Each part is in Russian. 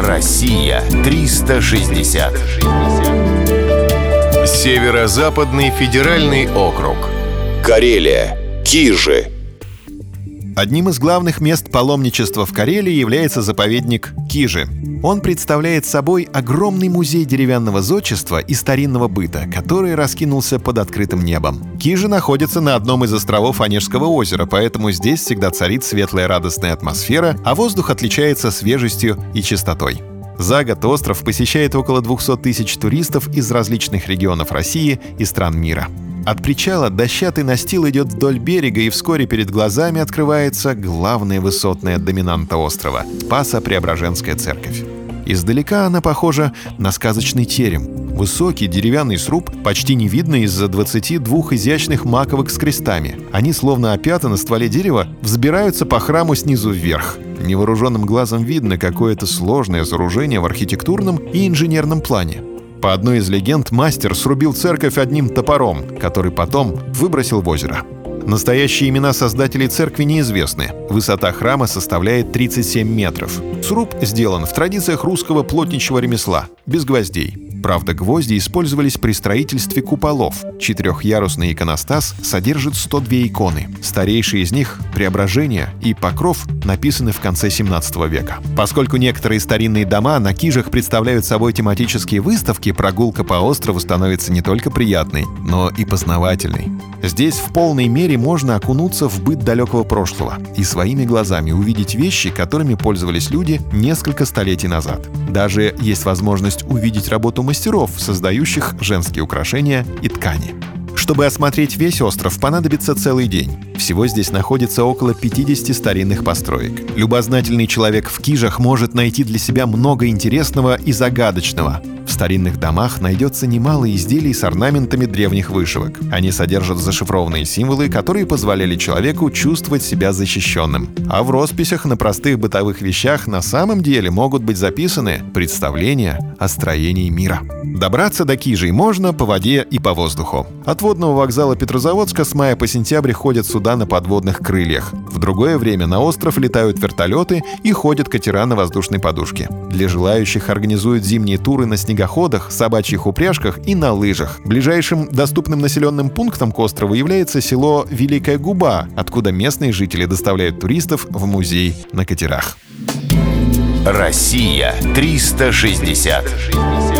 Россия 360. Северо-западный федеральный округ. Карелия. Кижи. Одним из главных мест паломничества в Карелии является заповедник Кижи. Он представляет собой огромный музей деревянного зодчества и старинного быта, который раскинулся под открытым небом. Кижи находится на одном из островов Онежского озера, поэтому здесь всегда царит светлая радостная атмосфера, а воздух отличается свежестью и чистотой. За год остров посещает около 200 тысяч туристов из различных регионов России и стран мира. От причала дощатый настил идет вдоль берега, и вскоре перед глазами открывается главная высотная доминанта острова — Спасо-Преображенская церковь. Издалека она похожа на сказочный терем. Высокий деревянный сруб почти не видно из-за 22 изящных маковок с крестами. Они, словно опята на стволе дерева, взбираются по храму снизу вверх. Невооруженным глазом видно какое-то сложное сооружение в архитектурном и инженерном плане. По одной из легенд, мастер срубил церковь одним топором, который потом выбросил в озеро. Настоящие имена создателей церкви неизвестны. Высота храма составляет 37 метров. Сруб сделан в традициях русского плотничьего ремесла, без гвоздей. Правда, гвозди использовались при строительстве куполов. Четырехъярусный иконостас содержит 102 иконы. Старейшие из них — Преображение и Покров написаны в конце 17 века. Поскольку некоторые старинные дома на Кижах представляют собой тематические выставки, прогулка по острову становится не только приятной, но и познавательной. Здесь в полной мере можно окунуться в быт далекого прошлого и своими глазами увидеть вещи, которыми пользовались люди несколько столетий назад. Даже есть возможность увидеть работу мастеров мастеров, создающих женские украшения и ткани. Чтобы осмотреть весь остров, понадобится целый день. Всего здесь находится около 50 старинных построек. Любознательный человек в Кижах может найти для себя много интересного и загадочного. Старинных домах найдется немало изделий с орнаментами древних вышивок. Они содержат зашифрованные символы, которые позволяли человеку чувствовать себя защищенным. А в росписях на простых бытовых вещах на самом деле могут быть записаны представления о строении мира. Добраться до Кижей можно по воде и по воздуху. От водного вокзала Петрозаводска с мая по сентябрь ходят суда на подводных крыльях. В другое время на остров летают вертолеты и ходят катера на воздушной подушке. Для желающих организуют зимние туры на снегоходах, собачьих упряжках и на лыжах. Ближайшим доступным населенным пунктом к острову является село Великая Губа, откуда местные жители доставляют туристов в музей на катерах. Россия 360.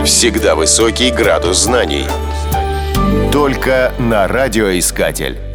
Всегда высокий градус знаний. Только на радиоискатель.